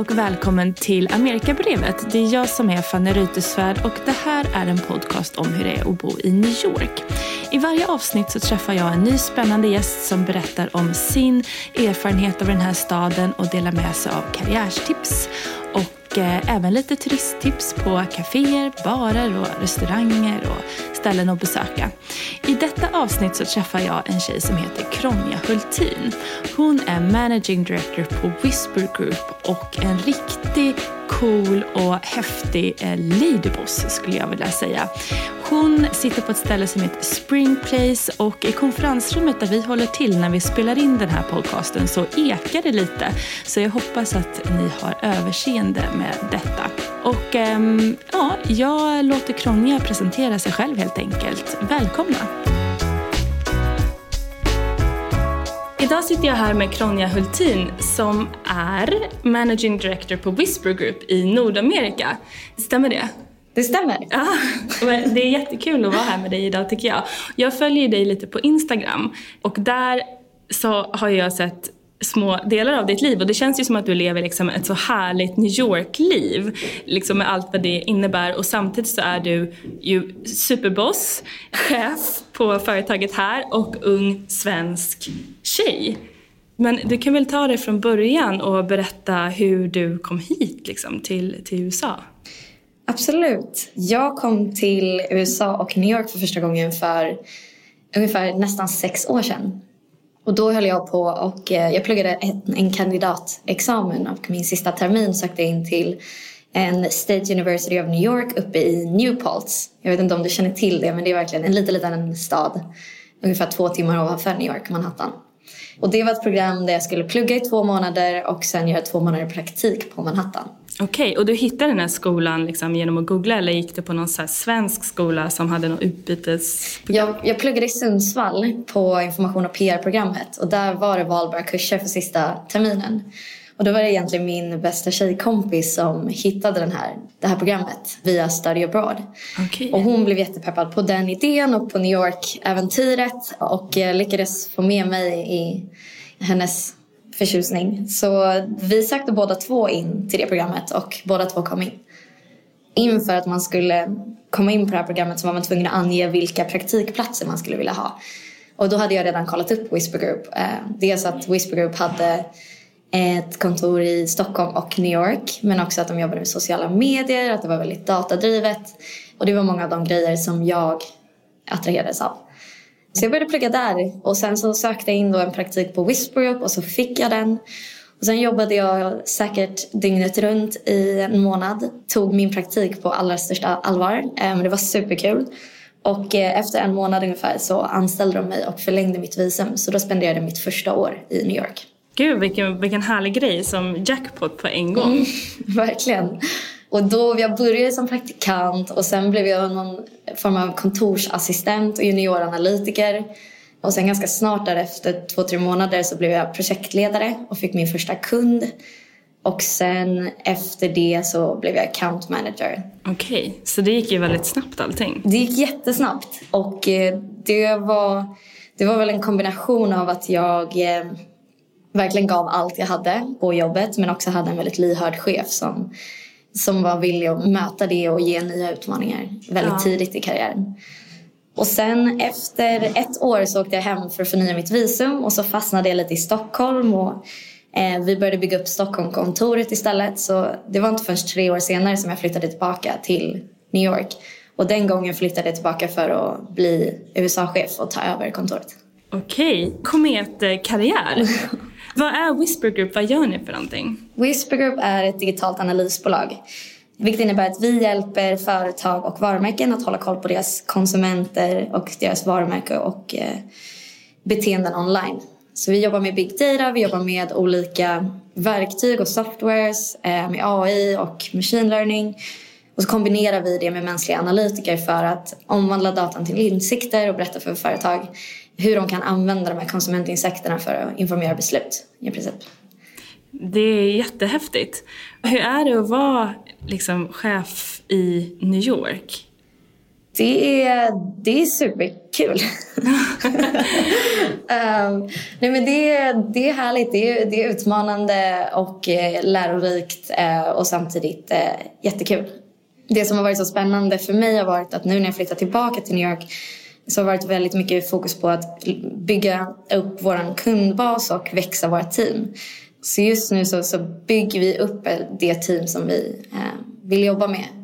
Och välkommen till Amerikabrevet. Det är jag som är Fanny Reuterswärd och det här är en podcast om hur det är att bo i New York. I varje avsnitt så träffar jag en ny spännande gäst som berättar om sin erfarenhet av den här staden och delar med sig av karriärstips. Och eh, även lite turisttips på kaféer, barer och restauranger och ställen att besöka. I detta avsnitt så träffar jag en tjej som heter Kronja Hultin. Hon är managing director på Whisper Group och en riktig cool och häftig eh, ladyboss skulle jag vilja säga. Hon sitter på ett ställe som heter Spring Place och i konferensrummet där vi håller till när vi spelar in den här podcasten så ekar det lite. Så jag hoppas att ni har överseende med detta. Och ehm, ja, jag låter Kronja presentera sig själv helt enkelt. Välkomna! Idag sitter jag här med Kronja Hultin som är Managing Director på Whisper Group i Nordamerika. Stämmer det? Det stämmer. Ja, det är jättekul att vara här med dig idag tycker jag. Jag följer dig lite på Instagram och där så har jag sett små delar av ditt liv och det känns ju som att du lever liksom ett så härligt New York-liv. Liksom med allt vad det innebär och samtidigt så är du ju superboss, chef på företaget här och ung svensk tjej. Men du kan väl ta det från början och berätta hur du kom hit liksom, till, till USA? Absolut. Jag kom till USA och New York för första gången för ungefär nästan sex år sedan. Och då höll jag på och eh, jag pluggade en, en kandidatexamen och min sista termin sökte jag in till en State University of New York uppe i Newport. Jag vet inte om du känner till det men det är verkligen en liten, liten stad. Ungefär två timmar ovanför New York, Manhattan. Och det var ett program där jag skulle plugga i två månader och sen göra två månader praktik på Manhattan. Okej, okay, och du hittade den här skolan liksom genom att googla eller gick du på någon svensk skola som hade något utbytesprogram? Jag, jag pluggade i Sundsvall på information och PR-programmet och där var det valbara kurser för sista terminen. Och då var det egentligen min bästa tjejkompis som hittade den här, det här programmet via Study Abroad. Okay. Och hon blev jättepeppad på den idén och på New York-äventyret och lyckades få med mig i hennes förtjusning. Så vi sökte båda två in till det programmet och båda två kom in. Inför att man skulle komma in på det här programmet så var man tvungen att ange vilka praktikplatser man skulle vilja ha. Och då hade jag redan kollat upp Whisper Group. Dels att Whisper Group hade ett kontor i Stockholm och New York. Men också att de jobbade med sociala medier, att det var väldigt datadrivet. Och det var många av de grejer som jag attraherades av. Så jag började plugga där och sen så sökte jag in då en praktik på Whisper Group och så fick jag den. Och sen jobbade jag säkert dygnet runt i en månad. Tog min praktik på allra största allvar. Eh, men det var superkul. Och eh, efter en månad ungefär så anställde de mig och förlängde mitt visum. Så då spenderade jag mitt första år i New York. Gud vilken, vilken härlig grej som jackpot på en gång. Mm, verkligen. Och då jag började som praktikant och sen blev jag någon form av kontorsassistent och junioranalytiker. Och sen ganska snart därefter, två, tre månader, så blev jag projektledare och fick min första kund. Och sen efter det så blev jag account manager. Okej, okay. så det gick ju väldigt snabbt allting? Det gick jättesnabbt. Och det var, det var väl en kombination av att jag verkligen gav allt jag hade på jobbet men också hade en väldigt lyhörd chef som, som var villig att möta det och ge nya utmaningar väldigt ja. tidigt i karriären. Och sen efter ett år så åkte jag hem för att förnya mitt visum och så fastnade jag lite i Stockholm och eh, vi började bygga upp Stockholmkontoret istället. Så det var inte först tre år senare som jag flyttade tillbaka till New York. Och den gången flyttade jag tillbaka för att bli USA-chef och ta över kontoret. Okej, kometkarriär. vad är Whisper Group? Vad gör ni för någonting? Whisper Group är ett digitalt analysbolag. Vilket innebär att vi hjälper företag och varumärken att hålla koll på deras konsumenter och deras varumärke och eh, beteenden online. Så vi jobbar med big data, vi jobbar med olika verktyg och softwares, eh, med AI och machine learning. Och så kombinerar vi det med mänskliga analytiker för att omvandla datan till insikter och berätta för företag hur de kan använda de här konsumentinsekterna för att informera beslut i princip. Det är jättehäftigt. Hur är det att vara liksom, chef i New York? Det är, det är superkul. um, nej men det, det är härligt. Det är, det är utmanande och eh, lärorikt eh, och samtidigt eh, jättekul. Det som har varit så spännande för mig har varit att nu när jag flyttar tillbaka till New York så har det varit väldigt mycket fokus på att bygga upp vår kundbas och växa vårt team. Så just nu så, så bygger vi upp det team som vi eh, vill jobba med.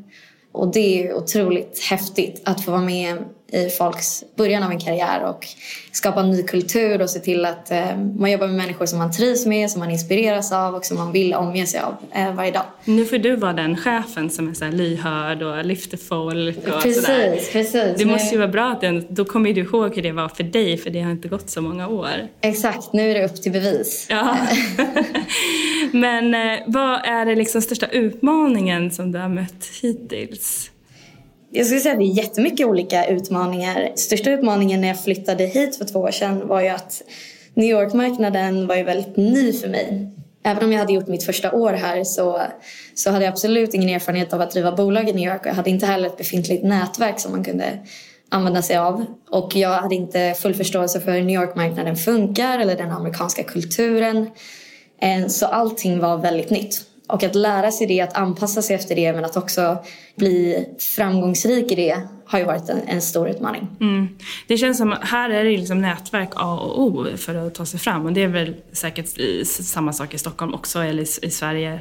Och det är otroligt häftigt att få vara med i folks början av en karriär och skapa en ny kultur och se till att eh, man jobbar med människor som man trivs med, som man inspireras av och som man vill omge sig av eh, varje dag. Nu får du vara den chefen som är så här lyhörd och lyfter folk och precis, sådär. Precis, Det måste ju vara bra att den, då kommer du ihåg hur det var för dig för det har inte gått så många år. Exakt, nu är det upp till bevis. Ja. Men eh, vad är den liksom största utmaningen som du har mött hittills? Jag skulle säga att det är jättemycket olika utmaningar. Största utmaningen när jag flyttade hit för två år sedan var ju att New York-marknaden var ju väldigt ny för mig. Även om jag hade gjort mitt första år här så, så hade jag absolut ingen erfarenhet av att driva bolag i New York och jag hade inte heller ett befintligt nätverk som man kunde använda sig av. Och jag hade inte full förståelse för hur New York-marknaden funkar eller den amerikanska kulturen. Eh, så allting var väldigt nytt. Och att lära sig det, att anpassa sig efter det men att också bli framgångsrik i det har ju varit en, en stor utmaning. Mm. Det känns som här är det liksom nätverk A och O för att ta sig fram och det är väl säkert samma sak i Stockholm också eller i, i Sverige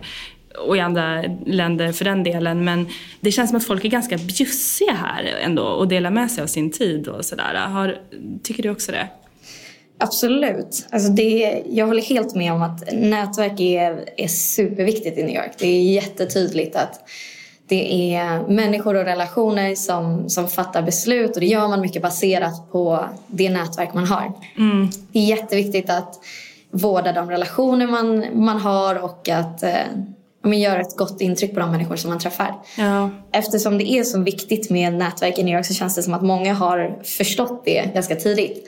och i andra länder för den delen. Men det känns som att folk är ganska bjussiga här ändå och delar med sig av sin tid och sådär. tycker du också det? Absolut. Alltså det, jag håller helt med om att nätverk är, är superviktigt i New York. Det är jättetydligt att det är människor och relationer som, som fattar beslut och det gör man mycket baserat på det nätverk man har. Mm. Det är jätteviktigt att vårda de relationer man, man har och att eh, men göra ett gott intryck på de människor som man träffar. Ja. Eftersom det är så viktigt med nätverk i New York så känns det som att många har förstått det ganska tidigt.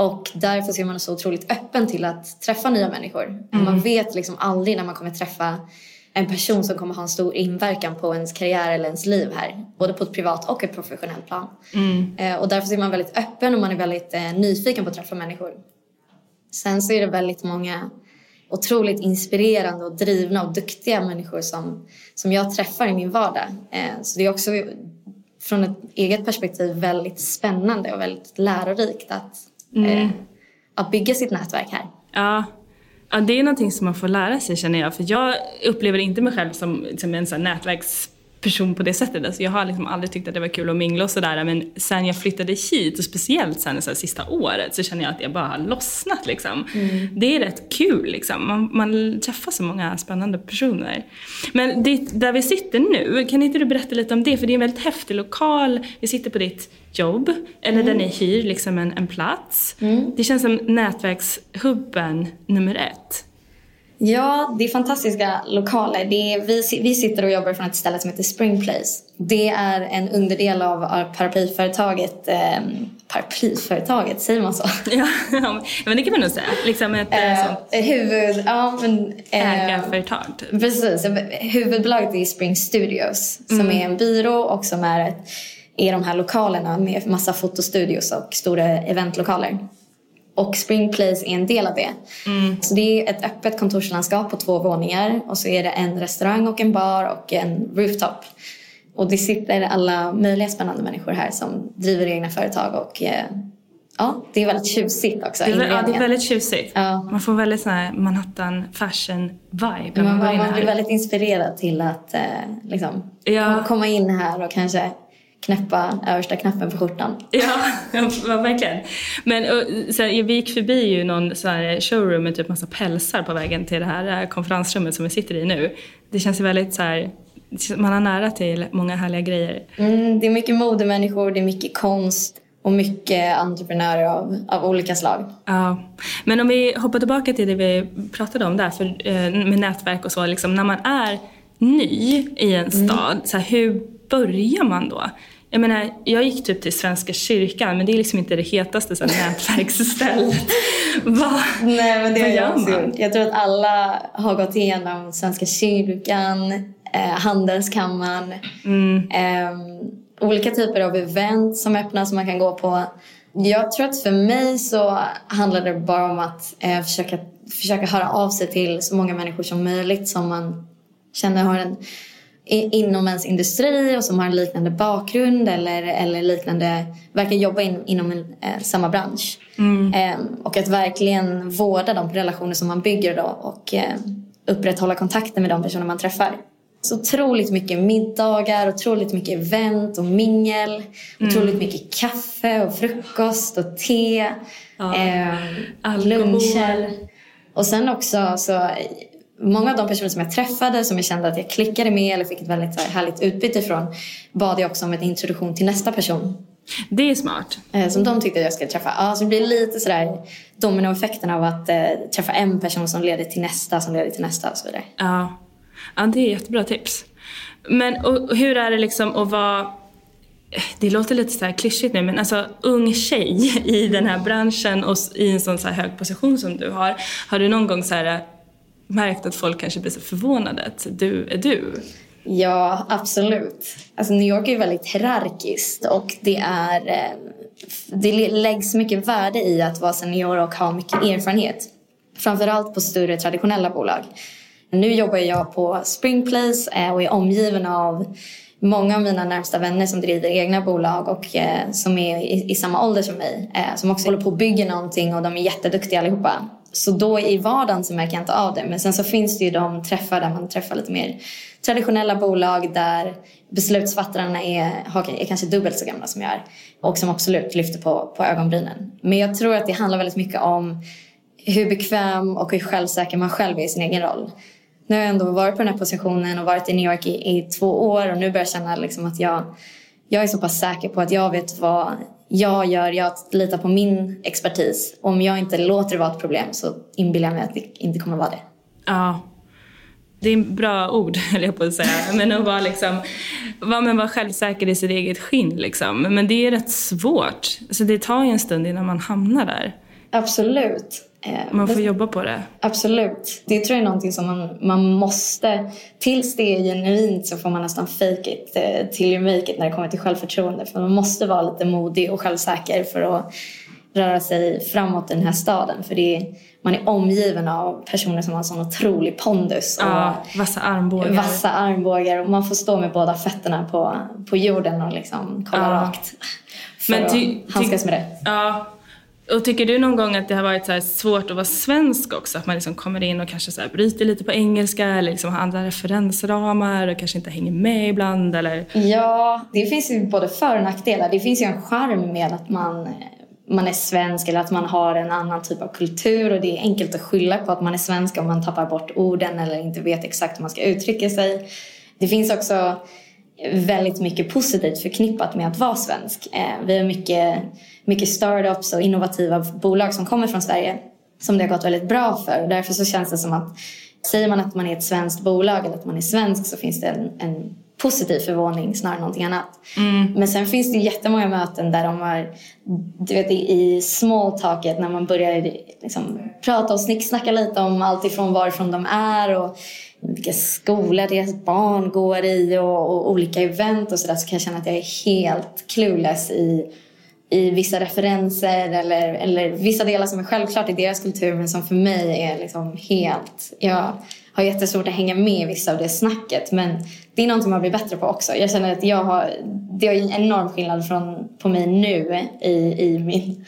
Och därför så är man så otroligt öppen till att träffa nya människor. Mm. Man vet liksom aldrig när man kommer träffa en person som kommer ha en stor inverkan på ens karriär eller ens liv här. Både på ett privat och ett professionellt plan. Mm. Eh, och därför är man väldigt öppen och man är väldigt eh, nyfiken på att träffa människor. Sen så är det väldigt många otroligt inspirerande och drivna och duktiga människor som, som jag träffar i min vardag. Eh, så det är också från ett eget perspektiv väldigt spännande och väldigt lärorikt att mm. eh, att bygga sitt nätverk här. Ja. ja, det är någonting som man får lära sig känner jag. För jag upplever inte mig själv som, som en sån nätverks person på det sättet. Alltså jag har liksom aldrig tyckt att det var kul att mingla och sådär men sen jag flyttade hit och speciellt sen det sista året så känner jag att jag bara har lossnat liksom. Mm. Det är rätt kul liksom. Man, man träffar så många spännande personer. Men det, där vi sitter nu, kan inte du berätta lite om det? För det är en väldigt häftig lokal. Vi sitter på ditt jobb eller mm. där ni hyr liksom en, en plats. Mm. Det känns som nätverkshubben nummer ett. Ja, det är fantastiska lokaler. Det är, vi, vi sitter och jobbar från ett ställe som heter Spring Place. Det är en underdel av paraplyföretaget. Eh, paraplyföretaget, säger man så? Ja, men det kan man nog säga. Liksom ett eh, sånt huvud, ja, men, eh, ägarföretag. Typ. Precis. Huvudbolaget är Spring Studios som mm. är en byrå och som är, ett, är de här lokalerna med massa fotostudios och stora eventlokaler. Och Spring Place är en del av det. Så det är ett öppet kontorslandskap på två våningar. Och så är det en restaurang och en bar och en rooftop. Och det sitter alla möjliga spännande människor här som driver egna företag. Och eh, ja, det är väldigt tjusigt också. Det är, ja, det är väldigt tjusigt. Ja. Man får väldigt sån här Manhattan fashion-vibe när Man, man man, blir väldigt inspirerad till att eh, liksom, Ja. kom- komma in här och kanske knäppa översta knappen på skjortan. Ja, ja, verkligen. Men och, så här, vi gick förbi ju någon så här showroom med typ massa pälsar på vägen till det här konferensrummet som vi sitter i nu. Det känns ju väldigt så här, man har nära till många härliga grejer. Mm, det är mycket modemänniskor, det är mycket konst och mycket entreprenörer av, av olika slag. Ja. Men om vi hoppar tillbaka till det vi pratade om där, för, eh, med nätverk och så. Liksom, när man är ny i en stad, så här, hur börjar man då? Jag menar, jag gick typ till Svenska kyrkan, men det är liksom inte det hetaste så här, nätverksstället. Va? Nej, men det Vad gör man? gjort. Jag tror att alla har gått igenom Svenska kyrkan, eh, Handelskammaren, eh, olika typer av event som öppnas som man kan gå på. Jag tror att för mig så handlar det bara om att eh, försöka, försöka höra av sig till så många människor som möjligt som man känner har en inom ens industri och som har en liknande bakgrund eller, eller liknande, verkar jobba in, inom en, eh, samma bransch. Eh, och att verkligen vårda de relationer som man bygger då och eh, upprätthålla kontakten med de personer man träffar. Så otroligt mycket middagar, otroligt mycket event och mingel. Otroligt mycket kaffe och frukost och te. Eh, Alkohol. luncher. Och sen också så många av de personer som jag träffade som jag kände att jag klickade med eller fick ett väldigt härligt utbyte ifrån bad jag också om en introduktion till nästa person. Det är smart. Eh, som de tyckte jag skulle träffa. Ja, så det blir lite sådär dominoeffekten av att eh, träffa en person som leder till nästa, som leder till nästa och så vidare. Ja. ja, det är jättebra tips. Men och, hur är det liksom att vara det låter lite så här klyschigt nu, men alltså ung tjej i den här branschen och i en sån så här hög position som du har. Har du någon gång så här märkt att folk kanske blir så förvånade att du är du? Ja, absolut. Alltså New York är ju väldigt hierarkiskt och det är... Eh, det läggs mycket värde i att vara senior och ha mycket erfarenhet. Framförallt på större traditionella bolag. Nu jobbar jag på Spring Place eh, och är omgiven av många av mina närmsta vänner som driver egna bolag och eh, som är i, samma ålder som mig. Som också håller på att bygga någonting och de är jätteduktiga allihopa. Så då i vardagen så märker jag inte av det. Men sen så finns det ju de träffar där man träffar lite mer traditionella bolag där beslutsfattarna är, är kanske dubbelt så gamla som jag är. Och som absolut lyfter på, på ögonbrynen. Men jag tror att det handlar väldigt mycket om hur bekväm och hur självsäker man själv är i sin egen roll. Nu har jag ändå varit på den här positionen och varit i New York i, i två år och nu börjar jag känna liksom att jag, jag är så pass säker på att jag vet vad jag gör. Jag litar på min expertis. Om jag inte låter det vara ett problem så inbillar jag mig att det inte kommer vara det. Ja. Det är en bra ord, höll jag på att säga. Men att vara, liksom, vara, men vara självsäker i sitt eget skinn. Liksom. Men det är rätt svårt. Så det tar ju en stund innan man hamnar där. Absolut. Eh, Man får jobba på det. Absolut. Det tror jag är någonting som man, man måste... Tills det är genuint så får man nästan fake it eh, till you make it när det kommer till självförtroende. För man måste vara lite modig och självsäker för att röra sig framåt i den här staden. För det är, man är omgiven av personer som har sån otrolig pondus. Och Ja, vassa armbågar. Vassa armbågar och man får stå med båda fötterna på, på jorden och liksom kolla Ja. rakt. För Men ty- att handskas med det. Ja. Och tycker du någon gång att det har varit så här svårt att vara svensk också? Att man liksom kommer in och kanske så här bryter lite på engelska eller liksom har andra referensramar och kanske inte hänger med ibland eller? Ja, det finns ju både för och nackdelar. Det finns ju en charm med att man, man är svensk eller att man har en annan typ av kultur och det är enkelt att skylla på att man är svensk om man tappar bort orden eller inte vet exakt hur man ska uttrycka sig. Det finns också väldigt mycket positivt förknippat med att vara svensk. Eh, vi har mycket, mycket startups och innovativa bolag som kommer från Sverige som det har gått väldigt bra för. Och därför så känns det som att säger man att man är ett svenskt bolag eller att man är svensk så finns det en, en positiv förvåning snarare än någonting annat. Men sen finns det jättemånga möten där de har, du vet i- i small talket när man börjar liksom prata och snicksnacka lite om allt ifrån varifrån de är och vilka skolor deras barn går i och, och olika event och sådär så kan jag känna att jag är helt clueless i i vissa referenser eller, eller vissa delar som är självklart i deras kultur men som för mig är liksom helt... Jag har jättesvårt att hänga med i vissa av det snacket men det är någonting man blir bättre på också. Jag känner att jag har, det är en enorm skillnad från, på mig nu i, i min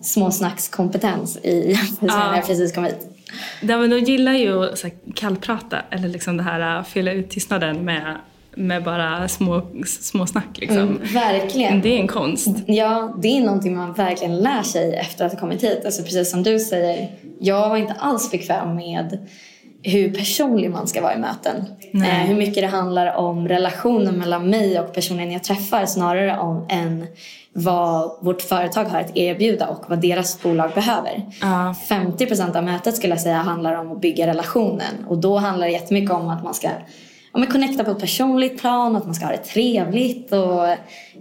småsnackskompetens i jämförelse med när jag precis kom hit. Ja, men de gillar ju att kallprata, eller liksom det här att fylla ut tystnaden med, med bara små, små snack. Liksom. Mm, verkligen. Det är en konst. Ja, det är någonting man verkligen lär sig efter att ha kommit hit. Alltså precis som du säger, jag var inte alls bekväm med hur personlig man ska vara i möten. Eh, hur mycket det handlar om relationen mellan mig och personen jag träffar snarare om än vad vårt företag har att erbjuda och vad deras bolag behöver. Ja. 50% av mötet skulle jag säga handlar om att bygga relationen och då handlar det jättemycket om att man ska ja, men connecta på ett personligt plan, att man ska ha det trevligt och,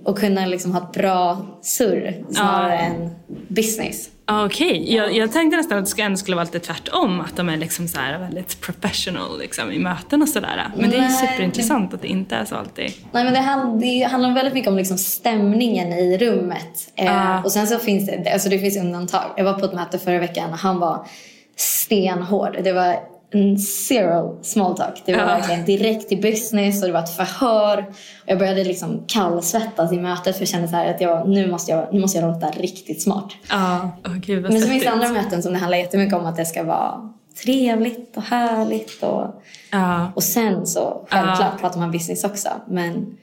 och kunna liksom ha ett bra surr snarare än business. Okej, okay. jag, jag tänkte nästan att det ändå skulle vara lite tvärtom. Att de är liksom så här väldigt professional liksom, i möten och sådär. Men det är Nej. superintressant att det inte är så alltid. Nej men det, det handlar väldigt mycket om liksom stämningen i rummet. Eh, Ja. Och sen så finns det, alltså det finns undantag. Jag var på ett möte förra veckan och han var stenhård. Det var zero small talk. Det var Ja. verkligen direkt till business och det var ett förhör. Jag började liksom kallsvettas i mötet för jag kände så att jag, nu, måste jag, nu måste jag låta riktigt smart. Ja, åh gud Men så finns det andra möten som det handlar jättemycket om att det ska vara trevligt och härligt. Och, Ja. och sen så självklart pratar man business också. Men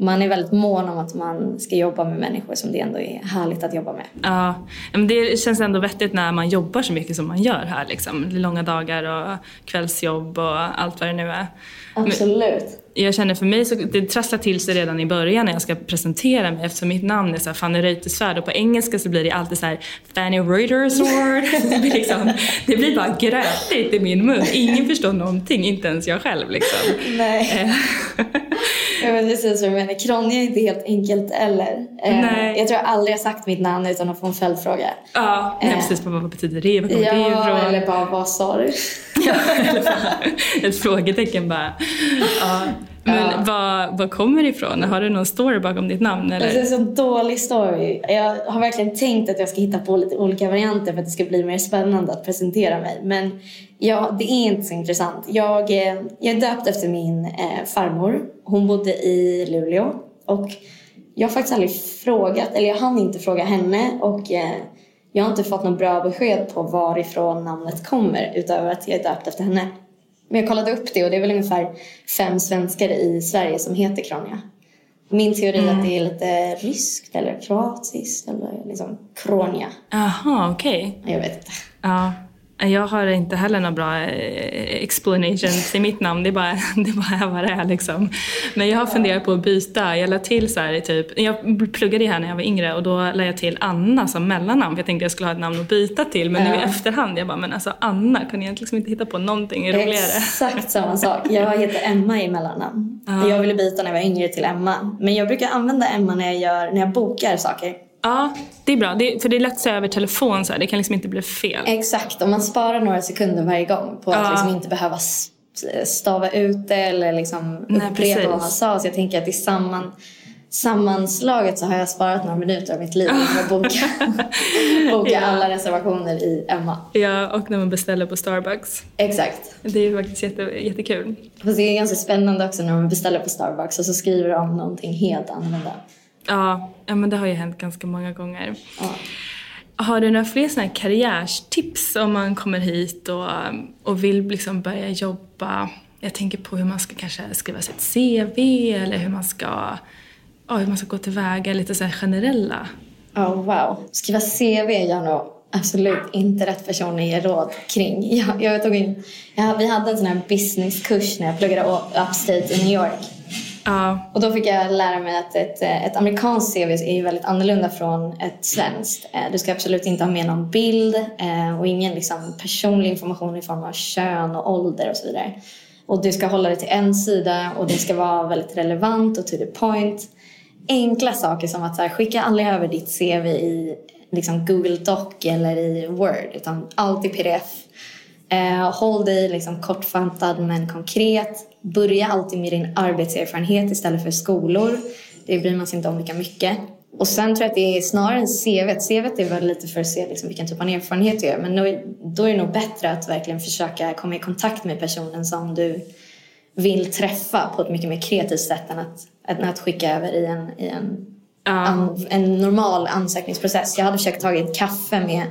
man är väldigt mån om att man ska jobba med människor som det ändå är härligt att jobba med. Ja, men det känns ändå vettigt när man jobbar så mycket som man gör här. Liksom. Långa dagar och kvällsjobb och allt vad det nu är. Absolut. Jag känner för mig så det trasslar till sig redan i början när jag ska presentera mig eftersom mitt namn är så här Fanny Reuterswärd och på engelska så blir det alltid så här Fanny Reuterswärd. det, blir liksom, det blir bara grötigt i min mun. Ingen förstår någonting, inte ens jag själv liksom. Nej. jag vet precis vad du menar. Kronja är inte helt enkelt eller. Eh, Nej. Jag tror jag aldrig har sagt mitt namn utan att få en följdfråga. Ja, nej, Eh. precis. Vad betyder det? Vad kommer det Ja, ifrån? eller bara vad sa du? Ett frågetecken bara. Ja. Men Ja. vad, vad kommer det ifrån? Har du någon story bakom ditt namn? Alltså, det Eller? är en så dålig story. Jag har verkligen tänkt att jag ska hitta på lite olika varianter för att det ska bli mer spännande att presentera mig. Men ja, det är inte så intressant. Jag, eh, jag är döpt efter min eh, farmor. Hon bodde i Luleå. Och jag har faktiskt aldrig frågat, eller jag hann inte fråga henne. Och eh, jag har inte fått något bra besked på varifrån namnet kommer utöver att jag är döpt efter henne. Men jag kollade upp det och det är väl ungefär fem svenskar i Sverige som heter Kronja. Min teori är att det är lite ryskt eller kroatiskt eller liksom Kronja. Jaha, okej. Jag vet inte. Ja. Jag har inte heller någon bra eh, explanation till mitt namn. Det är bara, det är bara vad det är liksom. Men jag har funderat på att byta. Jag lade till så här, typ, jag pluggade ju här när jag var yngre och då lade jag till Anna som mellannamn. För jag tänkte jag skulle ha ett namn att byta till. Men nu i efterhand, jag bara, men alltså Anna, kunde jag liksom inte hitta på någonting roligare? Exakt samma sak. Jag heter Emma i mellannamn. Jag ville byta när jag var yngre till Emma. Men jag brukar använda Emma när jag, gör, när jag bokar saker. Ja, det är bra. Det, för det är lätt att säga över telefon så här. Det kan liksom inte bli fel. Exakt, och man sparar några sekunder varje gång på att Ja. liksom inte behöva stava ut det eller liksom Nej, upprepa precis. vad man sa. Så jag tänker att i samman, sammanslaget så har jag sparat några minuter av mitt liv med att boka, boka Ja. alla reservationer i Emma. Ja, och när man beställer på Starbucks. Exakt. Det är faktiskt jätte, jättekul. Fast det är ganska spännande också när man beställer på Starbucks och så skriver de någonting helt annorlunda. Ja, ja, men det har ju hänt ganska många gånger. Ja. Har du några fler såna karriärstips om man kommer hit och, och vill liksom börja jobba? Jag tänker på hur man ska kanske skriva sitt CV eller hur man ska, ja, hur man ska gå tillväga, lite så generella. Oh, wow. Skriva CV är jag nog absolut inte rätt person att ge råd kring. Jag, jag tog in, ja, vi hade en sån här businesskurs när jag pluggade upstate i New York. Ja, Och då fick jag lära mig att ett, ett amerikanskt CV är ju väldigt annorlunda från ett svenskt. Eh, du ska absolut inte ha med någon bild eh, och ingen liksom personlig information i form av kön och ålder och så vidare. Och du ska hålla det till en sida och det ska vara väldigt relevant och to the point. Enkla saker som att så här, skicka aldrig över ditt CV i liksom Google Doc eller i Word utan allt i pdf. Eh, håll dig liksom kortfattad men konkret. Börja alltid med din arbetserfarenhet istället för skolor. Det bryr man sig inte om lika mycket. och sen tror jag att det är snarare än CV. CV är väl lite för att se liksom vilken typ av erfarenhet du gör. Men då, då är det nog bättre att verkligen försöka komma i kontakt med personen som du vill träffa på ett mycket mer kreativt sätt än att, än att skicka över i en, i en, Ja. an, en normal ansökningsprocess. Jag hade försökt ta ett kaffe med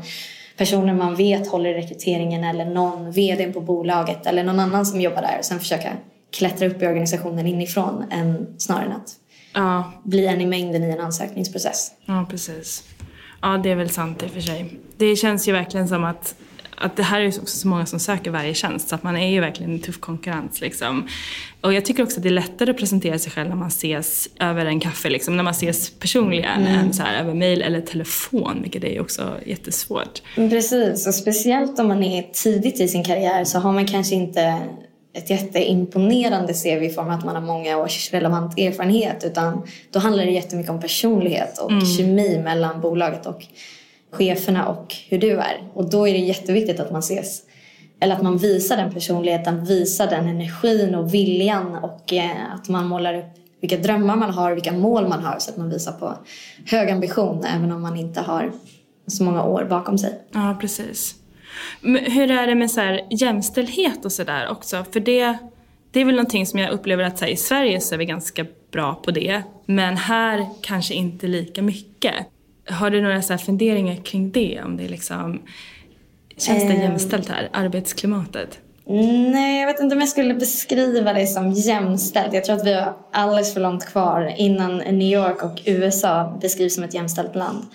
personer man vet håller i rekryteringen eller någon vd på bolaget eller någon annan som jobbar där och sen försöka klättra upp i organisationen inifrån än, snarare än att Ja, bli en i mängden i en ansökningsprocess. ja precis. Ja, det är väl sant i och för sig. Det känns ju verkligen som att att det här är också så många som söker varje tjänst så att man är ju verkligen i tuff konkurrens liksom. Och jag tycker också att det är lättare att presentera sig själv när man ses över en kaffe liksom, när man ses personligen än så här över mail eller telefon vilket är ju också jättesvårt. Precis, och speciellt om man är tidigt i sin karriär så har man kanske inte ett jätteimponerande CV i form av att man har många års relevant erfarenhet utan då handlar det jättemycket om personlighet och kemi mellan bolaget och cheferna och hur du är. Och då är det jätteviktigt att man ses eller att man visar den personligheten, visar den energin och viljan och eh, att man målar upp vilka drömmar man har, vilka mål man har så att man visar på hög ambition även om man inte har så många år bakom sig. Ja, precis. Men hur är det med så här, jämställdhet och sådär också? För det, det är väl någonting som jag upplever att här, i Sverige så är vi ganska bra på det. Men här kanske inte lika mycket. Har du några så funderingar kring det? Om det liksom, känns det Ehm. jämställt här, arbetsklimatet? Nej, jag vet inte om jag skulle beskriva det som jämställt. Jag tror att vi har alldeles för långt kvar innan New York och USA beskrivs som ett jämställt land.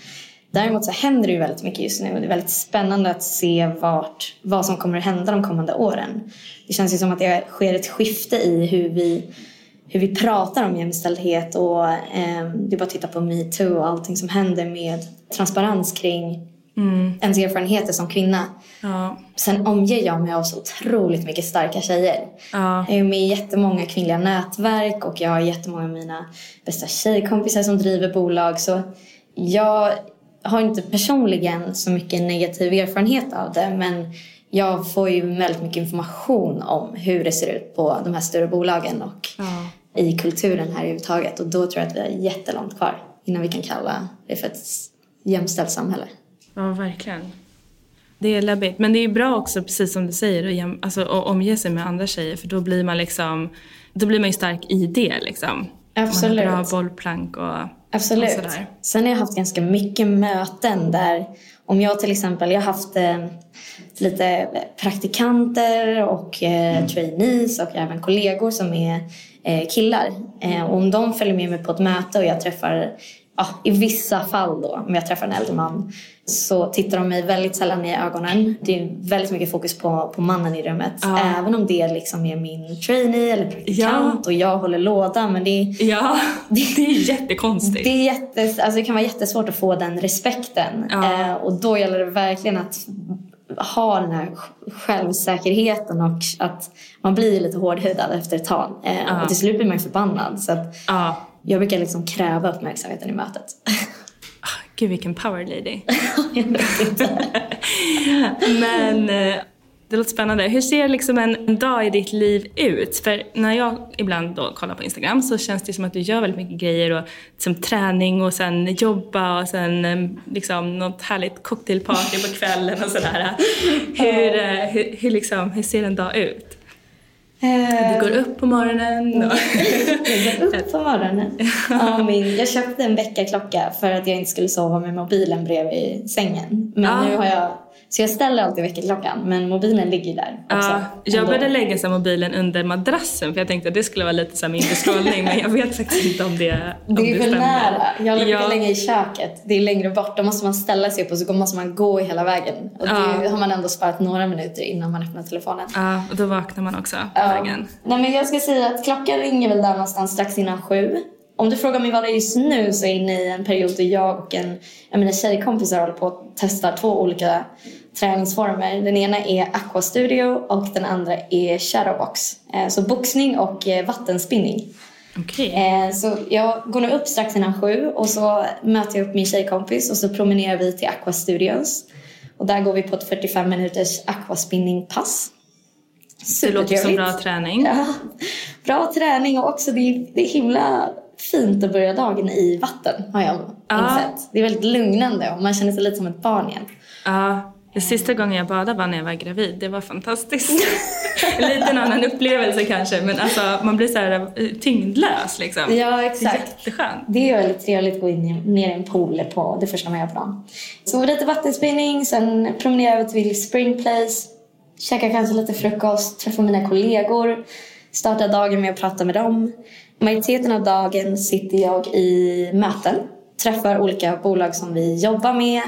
Däremot så händer det ju väldigt mycket just nu och det är väldigt spännande att se vart, vad som kommer att hända de kommande åren. Det känns ju som att det sker ett skifte i hur vi, hur vi pratar om jämställdhet och eh, det är bara att titta på metoo och allting som händer med transparens kring ens erfarenheter som kvinna. Ja, Sen omger jag mig av så otroligt mycket starka tjejer. ja, Jag är med i jättemånga kvinnliga nätverk och jag har jättemånga av mina bästa tjejkompisar som driver bolag. Så jag har inte personligen så mycket negativ erfarenhet av det men jag får ju väldigt mycket information om hur det ser ut på de här större bolagen och ja. I kulturen här överhuvudtaget. Och då tror jag att vi har jättelångt kvar innan vi kan kalla det för ett jämställt samhälle. Ja, verkligen. Det är läbbigt. Men det är bra också, precis som du säger, att, alltså, omge sig med andra tjejer för då blir man liksom, då blir man ju stark i det liksom. Absolut. Man har bra bollplank och, Absolut. och sådär. Sen har jag haft ganska mycket möten där om jag till exempel, jag har haft eh, lite praktikanter och eh, trainees och även kollegor som är eh, killar. Eh, och om de följer med mig på ett möte och jag träffar, ja, i vissa fall då, om jag träffar en äldre man så tittar de mig väldigt sällan i ögonen. Det är väldigt mycket fokus på, på mannen i rummet. Ja. Även om det liksom är min trainee eller praktikant Ja. och jag håller låda. Men det är, Ja, det är jättekonstigt. det, är jättes, alltså det kan vara jättesvårt att få den respekten. Ja. Eh, och då gäller det verkligen att ha den här självsäkerheten och att man blir lite hårdhudad efter ett tag. Eh. Och till slut blir man ju förbannad. Så att Ja. jag brukar liksom kräva uppmärksamheten i mötet. Gud vilken power lady. Men eh, det låter spännande. Hur ser liksom en dag i ditt liv ut? För när jag ibland då kollar på Instagram så känns det som att du gör väldigt mycket grejer och som träning och sen jobba och sen eh, liksom något härligt cocktailparty på kvällen och sådär. Hur, eh, hur, hur, liksom, hur ser en dag ut? Du går upp på morgonen och... Jag går upp på morgonen. Ja, min, jag köpte en väckarklocka för att jag inte skulle sova med mobilen bredvid sängen. Men Ah. nu har jag... Så jag ställer alltid väckarklockan men mobilen ligger där också. Ja, jag ändå. började lägga så mobilen under madrassen för jag tänkte att det skulle vara lite så mindre strålning men jag vet faktiskt inte om det om Det är för stämmer. nära. Jag brukar Ja. lägga i köket. Det är längre bort. Då måste man ställa sig upp och så måste man gå hela vägen. Och det Ja. har man ändå sparat några minuter innan man öppnar telefonen. Ja, och då vaknar man också på Ja. vägen. Nej, men jag ska säga att klockan ringer väl där någonstans strax innan sju. Om du frågar mig vad det är just nu så är jag inne i en period där jag och en av mina tjejkompisar håller på att testa två olika träningsformer. Den ena är Aqua Studio och den andra är Shadowbox. Eh, Så boxning och eh, vattenspinning. Okej. Eh, Så jag går nu upp strax innan sju och så möter jag upp min tjejkompis och så promenerar vi till Aqua Studios. Och där går vi på ett 45 minuters aquaspinningpass. Det låter som bra träning. Ja, bra träning och också det är, det är himla fint att börja dagen i vatten har jag insett. Det är väldigt lugnande och man känner sig lite som ett barn igen. Ja, den sista gången jag badade var när jag var gravid. Det var fantastiskt. Lite en annan upplevelse kanske men alltså man blir så här eh, tyngdlös liksom. Ja, exakt. Jätteskönt. Det är väldigt trevligt att gå in ner i en pool på det första man gör på dagen. Så lite vattenspinning, sen promenerar jag till Spring Place, käkar kanske lite frukost, träffar mina kollegor, startar dagen med att prata med dem. Majoriteten av dagen sitter jag i möten, träffar olika bolag som vi jobbar med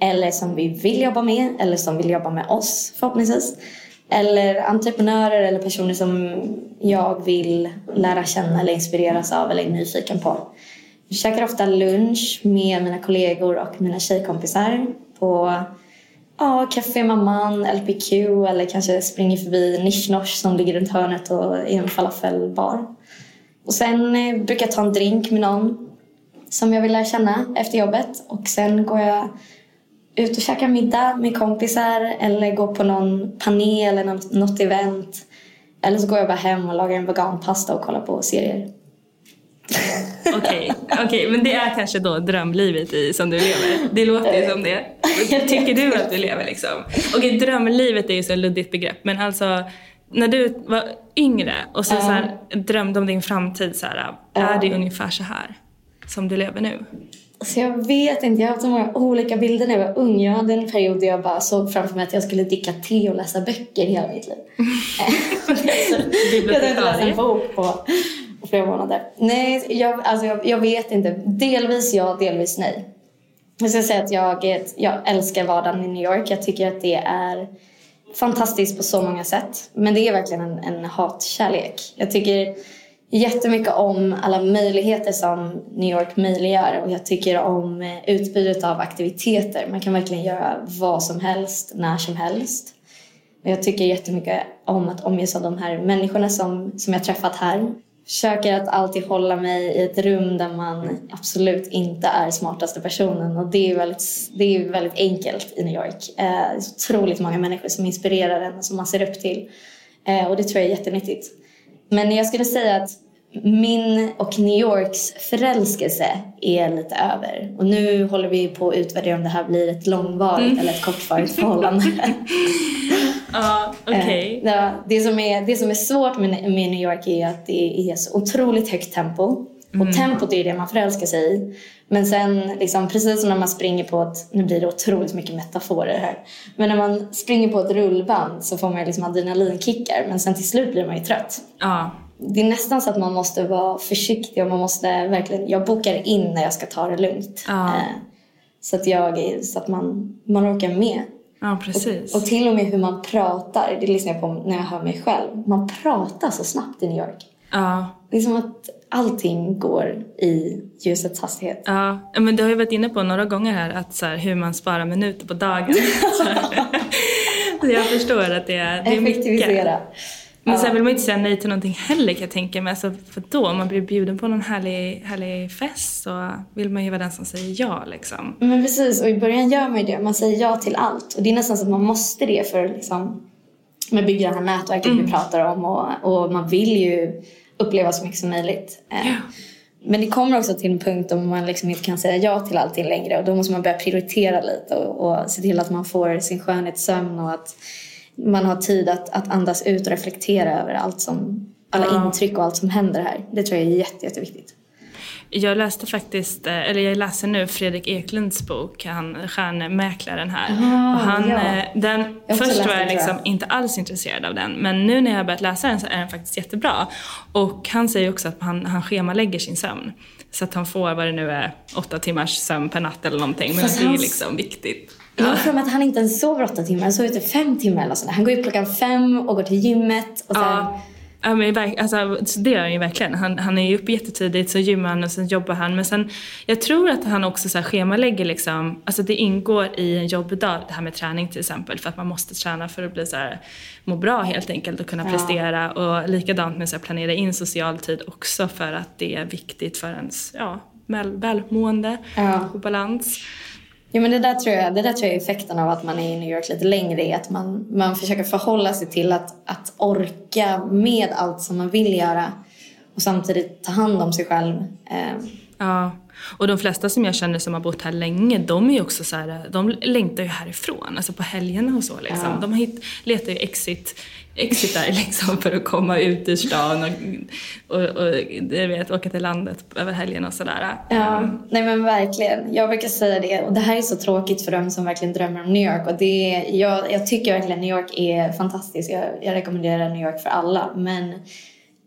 eller som vi vill jobba med eller som vill jobba med oss förhoppningsvis. Eller entreprenörer eller personer som jag vill lära känna eller inspireras av eller är nyfiken på. Jag käkar ofta lunch med mina kollegor och mina tjejkompisar på ja, Café Mamman, LPQ eller kanske springer förbi Nishnosh som ligger runt hörnet och är en falafelbar. Och sen eh, brukar jag ta en drink med någon som jag vill lära känna efter jobbet och sen går jag ut och käkar middag med kompisar eller går på någon panel eller något, något event. Eller så går jag bara hem och lagar en veganpasta och kollar på serier. Okej, okej, men det är kanske då drömlivet i, som du lever. Det låter ju som det. Tycker du att du lever liksom? Okej, drömlivet är ju så luddigt begrepp, men alltså när du var yngre och så, så här, drömde om din framtid, så här, är det ungefär så här som du lever nu? Så jag vet inte, jag har haft så många olika bilder när jag var ung. Jag hade en period där jag bara såg framför mig att jag skulle dricka te och läsa böcker hela mitt liv. jag tänkte läsa en bok på, på flera månader. Nej, jag, alltså jag, jag vet inte. Delvis ja, delvis nej. Jag ska säga att jag, jag älskar vardagen i New York. Jag tycker att det är fantastiskt på så många sätt. Men det är verkligen en, en hatkärlek. Jag tycker jättemycket om alla möjligheter som New York möjliggör och jag tycker om eh, utbudet av aktiviteter. Man kan verkligen göra vad som helst, när som helst. Och jag tycker jättemycket om att omges av de här människorna som, som jag träffat här. Försöker att alltid hålla mig i ett rum där man absolut inte är smartaste personen och det är väldigt, det är väldigt enkelt i New York. Eh, det är så otroligt många människor som inspirerar en och som man ser upp till. Eh, och det tror jag är jättenyttigt. Men jag skulle säga att min och New Yorks förälskelse är lite över. Och nu håller vi på att utvärdera om det här blir ett långvarigt eller ett kortvarigt förhållande. Ja, okej. Eh, det, som är, det som är svårt med, med New York är att det är så otroligt högt tempo. Och tempot är det man förälskar sig i. Men sen, liksom, precis som när man springer på ett... Nu blir det otroligt mycket metaforer här. Men när man springer på ett rullband så får man liksom adrenalinkickar. Men sen till slut blir man ju trött. Ja. Det är nästan så att man måste vara försiktig och man måste verkligen... Jag bokar in när jag ska ta det lugnt. Ja. Eh, så att, jag, så att man, man orkar med. ja, precis. Och till och med hur man pratar, det lyssnar jag på när jag hör mig själv. Man pratar så snabbt i New York. Ja. Det är som att allting går i ljusets hastighet. Ja, men du har ju varit inne på några gånger här att så här, hur man sparar minuter på dagen. Så jag förstår att det är, det är mycket. Effektivisera. Men sen vill man ju inte säga nej till någonting heller kan jag tänka mig. Alltså, för då, om man blir bjuden på någon härlig, härlig fest så vill man ju vara den som säger ja liksom. Men precis, och i början gör man ju det. Man säger ja till allt. Och det är nästan så att man måste det för att liksom, man bygger det här nätverket vi pratar om. Och, och man vill ju uppleva så mycket som möjligt. Eh, Men det kommer också till en punkt då man liksom inte kan säga ja till allting längre. Och då måste man börja prioritera lite och, och se till att man får sin skönhetssömn och att man har tid att, att andas ut och reflektera över allt som, alla intryck och allt som händer här. Det tror jag är jätte, jätteviktigt. Jag läste faktiskt, eh, eller jag läser nu Fredrik Eklunds bok, han stjärnmäklaren här. Ah, och han, ja. eh, den, Jag först var jag. liksom inte alls intresserad av den, men nu när jag har börjat läsa den så är den faktiskt jättebra. Och han säger också att han, han schemalägger sin sömn. Så att han får vad det nu är, åtta timmars sömn per natt eller någonting. Men Fast det är hans- liksom viktigt. Jag har för mig att han inte ens sover åtta timmar, han sover typ fem timmar eller sådär. Han går upp klockan fem och går till gymmet och sen... Ja, ja men alltså, så det gör han ju verkligen. Han, han är ju uppe jättetidigt, så gymmar han och sen jobbar han. Men sen, jag tror att han också så här schemalägger liksom, alltså det ingår i en jobbdag det här med träning till exempel. För att man måste träna för att bli så här, må bra helt enkelt och kunna Ja. prestera. Och likadant med att planera in social tid också för att det är viktigt för ens ja, väl, välmående Ja. och balans. Ja men det där tror jag, det där tror jag är effekten av att man är i New York lite längre är att man, man försöker förhålla sig till att, att orka med allt som man vill göra. och samtidigt ta hand om sig själv. Eh, Ja, och de flesta som jag känner som har bott här länge, de är också så här, de längtar ju härifrån, alltså på helgerna och så liksom. Ja. De hit, letar ju exit, exit där liksom för att komma ut ur stan och, och, och vet, åka till landet över helgen och sådär. Ja, nej men verkligen. Jag brukar säga det. Och det här är så tråkigt för dem som verkligen drömmer om New York. Och det är, jag, jag tycker verkligen New York är fantastiskt. Jag, jag rekommenderar New York för alla. Men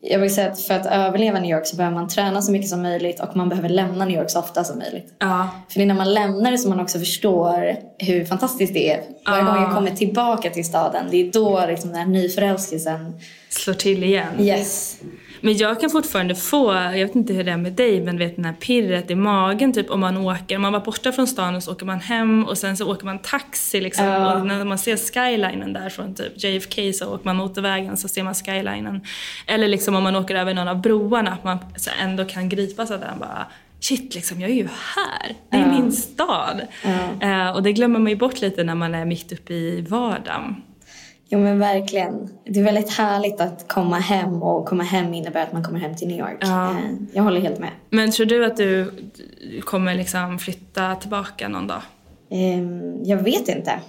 jag vill säga att för att överleva New York så behöver man träna så mycket som möjligt och man behöver lämna New York så ofta som möjligt. Ja, För det är när man lämnar det som man också förstår hur fantastiskt det är. Varje Ah. gång jag kommer tillbaka till staden, det är då liksom den här nyförälskelsen, slår till igen. yes. Men jag kan fortfarande få, jag vet inte hur det är med dig, men vet den här pirret i magen typ om man åker, om man var borta från stan och så åker man hem och sen så åker man taxi liksom. Ja. Och när man ser skylinen där från typ JFK så åker man motorvägen så ser man skylinen. Eller liksom om man åker över någon av broarna, att man så ändå kan gripas av den bara Shit, liksom, jag är ju här. Det är Ja. min stad. Eh, och det glömmer man ju bort lite när man är mitt uppe i vardagen. Jo men verkligen. Det är väldigt härligt att komma hem och komma hem innebär att man kommer hem till New York. Ja. Eh, Jag håller helt med. Men tror du att du kommer liksom flytta tillbaka någon dag? Ehm, Jag vet inte.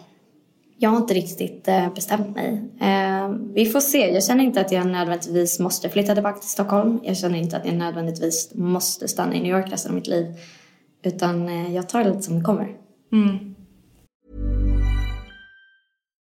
Jag har inte riktigt eh, bestämt mig. Ehm, Vi får se. Jag känner inte att jag nödvändigtvis måste flytta tillbaka till Stockholm. Jag känner inte att jag nödvändigtvis måste stanna i New York resten av mitt liv. Utan eh, jag tar det lite som det kommer.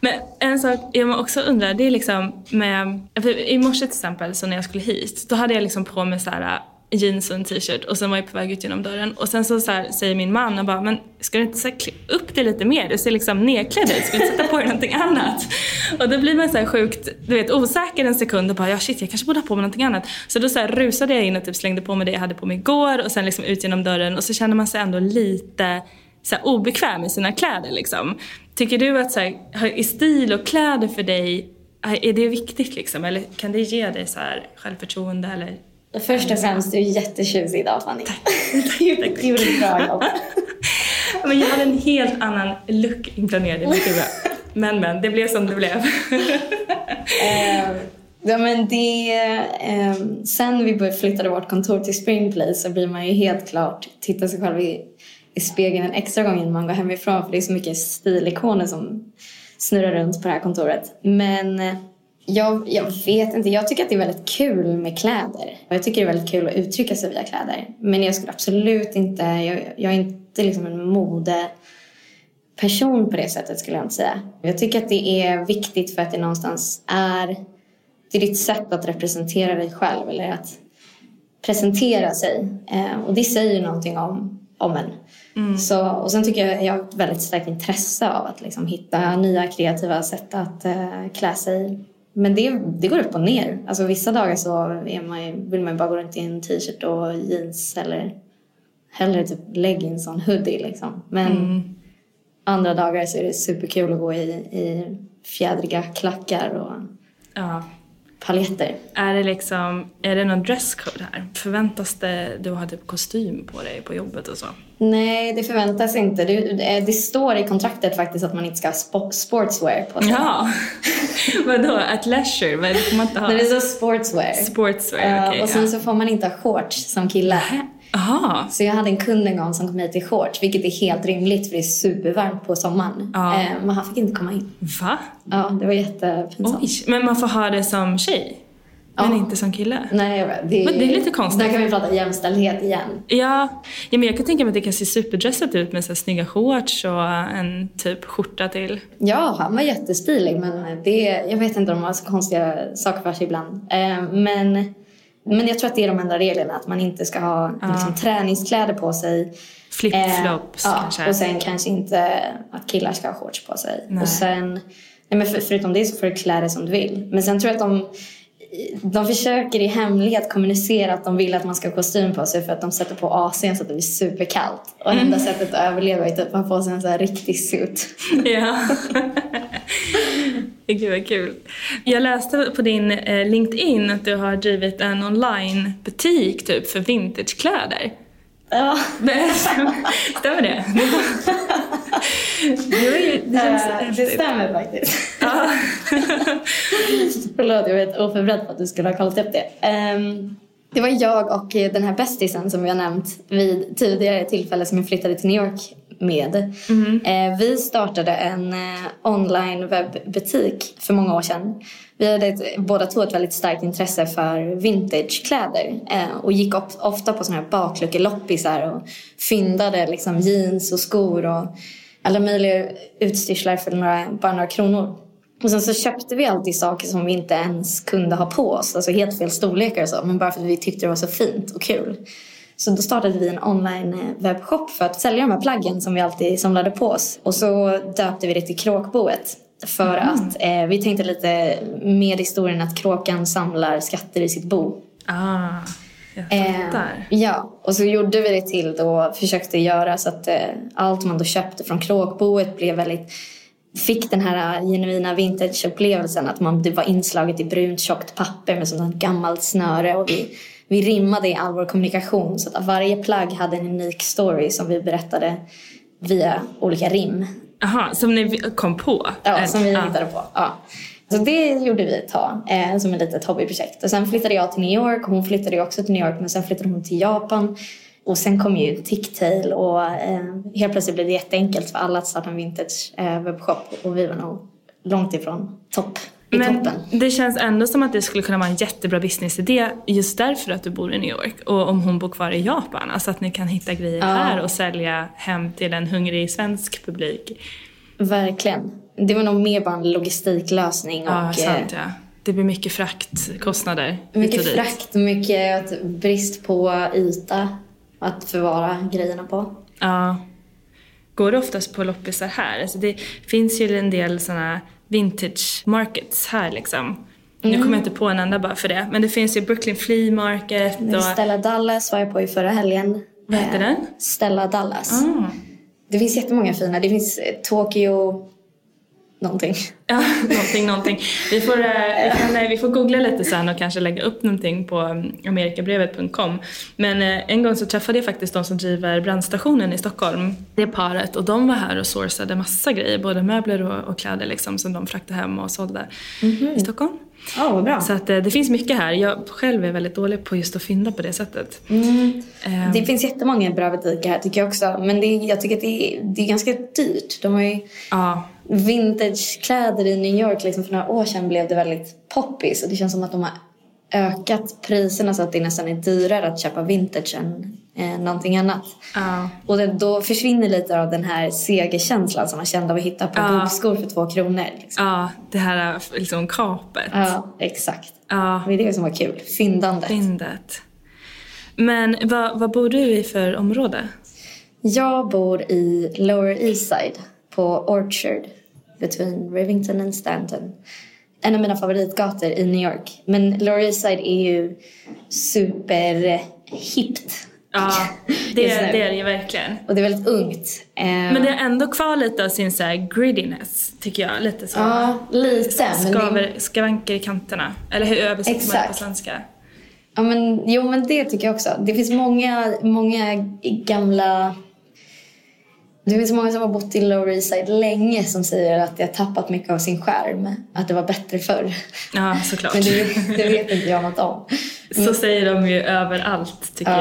Men en sak jag också undrar, det är liksom med... I morse till exempel, så när jag skulle hit, då hade jag liksom på mig så här äh, jeans och en t-shirt och sen var jag på väg ut genom dörren och sen så, så här, säger min man och bara, men ska du inte så här, klä upp dig lite mer? Du ser liksom nedklädd ut, ska du inte sätta på dig någonting annat? Och då blir man så här sjukt, du vet osäker en sekund och bara, ja shit jag kanske borde ha på mig någonting annat. Så då så här, rusade jag in och typ slängde på mig det jag hade på mig igår och sen liksom ut genom dörren och så känner man sig ändå lite så här, obekväm i sina kläder. Liksom. Tycker du att så här, är stil och kläder för dig, är det viktigt liksom? Eller kan det ge dig så här, självförtroende? Eller? Först och främst, du är jättetjusig idag Fanny. Du gjorde ett bra jobb. Men jag hade en helt annan look inplanerad i mitt huvud. Men men, det blev som det blev. Eh, Ja, men det, eh, sen vi flyttade vårt kontor till Spring Place så blir man ju helt klart titta sig själv i, i spegeln en extra gång innan man går hemifrån för det är så mycket stilikoner som snurrar runt på det här kontoret. Men eh, jag, jag vet inte, jag tycker att det är väldigt kul med kläder. Och jag tycker det är väldigt kul att uttrycka sig via kläder. Men jag skulle absolut inte, jag, jag är inte liksom en mode person på det sättet skulle jag inte säga. Jag tycker att det är viktigt för att det någonstans är, det är ditt sätt att representera dig själv eller att presentera sig. Eh, och det säger någonting om, om en. Så, och sen tycker jag jag har ett väldigt starkt intresse av att liksom hitta nya kreativa sätt att eh, klä sig. Men det, det går upp och ner. Alltså vissa dagar så man, vill man bara gå runt i en t-shirt och jeans eller hellre typ leggings och en hoodie liksom. Men andra dagar så är det superkul att gå i, i fjädriga klackar och Ja. Paljetter. Är det liksom, är det någon dresscode här? Förväntas det du har typ kostym på dig på jobbet och så? Nej, det förväntas inte. Det, det, det står i kontraktet faktiskt att man inte ska ha spo- sportswear på sig. Ja. Vadå, at leisure? Men det får man inte ha? Men det står sportswear. Sportswear, Ja, okej. och sen ja. så får man inte ha shorts som kille. Aha. Så jag hade en kund en gång som kom hit i shorts, vilket är helt rimligt för det är supervarmt på sommaren. Ja. Eh, men han fick inte komma in. Va? Ja, det var jättepinsamt. Oj, men man får ha det som tjej? Men Ja. inte som kille? Nej, det, Men det är lite konstigt. Där kan vi prata jämställdhet igen. Ja, ja men jag kan tänka mig att det kan se superdressat ut med så här snygga shorts och en typ skjorta till. Ja, han var jättestilig men det, jag vet inte om de har så konstiga saker för sig ibland. Eh, men, men jag tror att det är de enda reglerna, att man inte ska ha liksom, träningskläder på sig. Flip-flops Eh, ja, kanske. och sen kanske inte att killar ska ha shorts på sig. Nej. Och sen, nej men för, förutom det så får du klä dig som du vill. Men sen tror jag att de, de försöker i hemlighet kommunicera att de vill att man ska ha kostym på sig för att de sätter på AC'n så att det blir superkallt. Och Mm. enda sättet att överleva är typ att ha på sig en sån här riktig suit. Ja. Gud vad kul. Jag läste på din eh, LinkedIn att du har drivit en online-butik typ för vintagekläder. Ja. Stämmer det? Det, det Eh, Det häftigt. stämmer faktiskt. Ja. Förlåt, jag var helt oförberedd på att du skulle ha kollat upp det. Ehm, det var jag och den här bästisen som vi har nämnt vid tidigare tillfälle som jag flyttade till New York med. Eh, vi startade en eh, online webbutik för många år sedan. Vi hade ett, båda två ett väldigt starkt intresse för vintagekläder eh, och gick op- ofta på såna här bakluckeloppisar och fyndade liksom jeans och skor och alla möjliga utstyrslar för några, bara några kronor. Och sen så köpte vi alltid saker som vi inte ens kunde ha på oss. Alltså helt fel storlekar och så. Men bara för att vi tyckte det var så fint och kul. Så då startade vi en online eh, webbshop för att sälja de här plaggen som vi alltid samlade på oss. Och så döpte vi det till Kråkboet. För att eh, vi tänkte lite med historien att kråkan samlar skatter i sitt bo. Ah, jag Eh, fattar. ja, och så gjorde vi det till då, försökte göra så att eh, allt man då köpte från kråkboet blev väldigt fick den här eh, genuina vintageupplevelsen att man, det var inslaget i brunt tjockt papper med sånt gammalt snöre och vi, vi rimmade i all vår kommunikation så att varje plagg hade en unik story som vi berättade via olika rim. Aha, som ni kom på? Ja, som vi ja. hittade på. Ja. Så det gjorde vi ett tag eh, som ett litet hobbyprojekt. Och sen flyttade jag till New York. Hon flyttade också till New York men sen flyttade hon till Japan. Och sen kom ju Ticktail och eh, helt plötsligt blev det jätteenkelt för alla att starta en vintage eh, webbshop. Och vi var nog långt ifrån topp i Men toppen. det känns ändå som att det skulle kunna vara en jättebra businessidé just därför att du bor i New York och om hon bor kvar i Japan. Alltså att ni kan hitta grejer här och sälja hem till en hungrig svensk publik. Verkligen. Det var nog mer bara en logistiklösning. Ja, och, sant eh, ja. Det blir mycket fraktkostnader. Mycket frakt, mycket brist på yta att förvara grejerna på. Ja. Går du oftast på loppisar här? Alltså det finns ju en del såna vintage markets här liksom. Nu Mm. kommer jag inte på en enda bara för det. Men det finns ju Brooklyn Flea Market och... Stella Dallas var jag på i förra helgen. Vad heter Eh, den? Stella Dallas. Mm. Det finns jättemånga fina. Det finns Tokyo någonting. Ja, någonting, någonting. Vi får, eh, vi, kan, eh, vi får googla lite sen och kanske lägga upp någonting på mm, amerikabrevet.com. Men eh, en gång så träffade jag faktiskt de som driver brandstationen i Stockholm. Det paret och de var här och sourcade massa grejer, både möbler och, och kläder liksom som de fraktade hem och sålde i Stockholm. Vad bra. Så att det finns mycket här. Jag själv är väldigt dålig på just att fynda på det sättet. Eh, Det finns jättemånga bra butiker här tycker jag också. Men det, jag tycker att det är, det är ganska dyrt. De har ju Ja, vintagekläder i New York. Liksom för några år sedan blev det väldigt poppis. Och det känns som att de har ökat priserna så att det nästan är dyrare att köpa vintage än eh, någonting annat. ja. Och det, då försvinner lite av den här segerkänslan som man kände av att hitta på Ja. bobskor för två kronor. Liksom. ja, det här liksom kapet. Ja, exakt. Ja, Det är det som var kul. Fyndandet. fyndet. Men vad, vad bor du i för område? Jag bor i Lower East Side på Orchard between Rivington and Stanton. En av mina favoritgator i New York. Men Lower East Side är ju superhippt. Ja, det, nu. det är det ju verkligen. Och det är väldigt ungt. Eh, Men det har ändå kvar lite av sin så här grittiness, tycker jag. Lite så. Ja, lite. Men det, Skaver, skavanker i kanterna. Eller hur översätter man det på svenska? ja, men, jo, men det tycker jag också. Det finns många, många gamla... Det finns många som har bott i Lower East Side länge som säger att det har tappat mycket av sin skärm. Att det var bättre förr. Ja, såklart. Men det, det vet inte jag något om. Så säger de ju överallt, tycker Ja.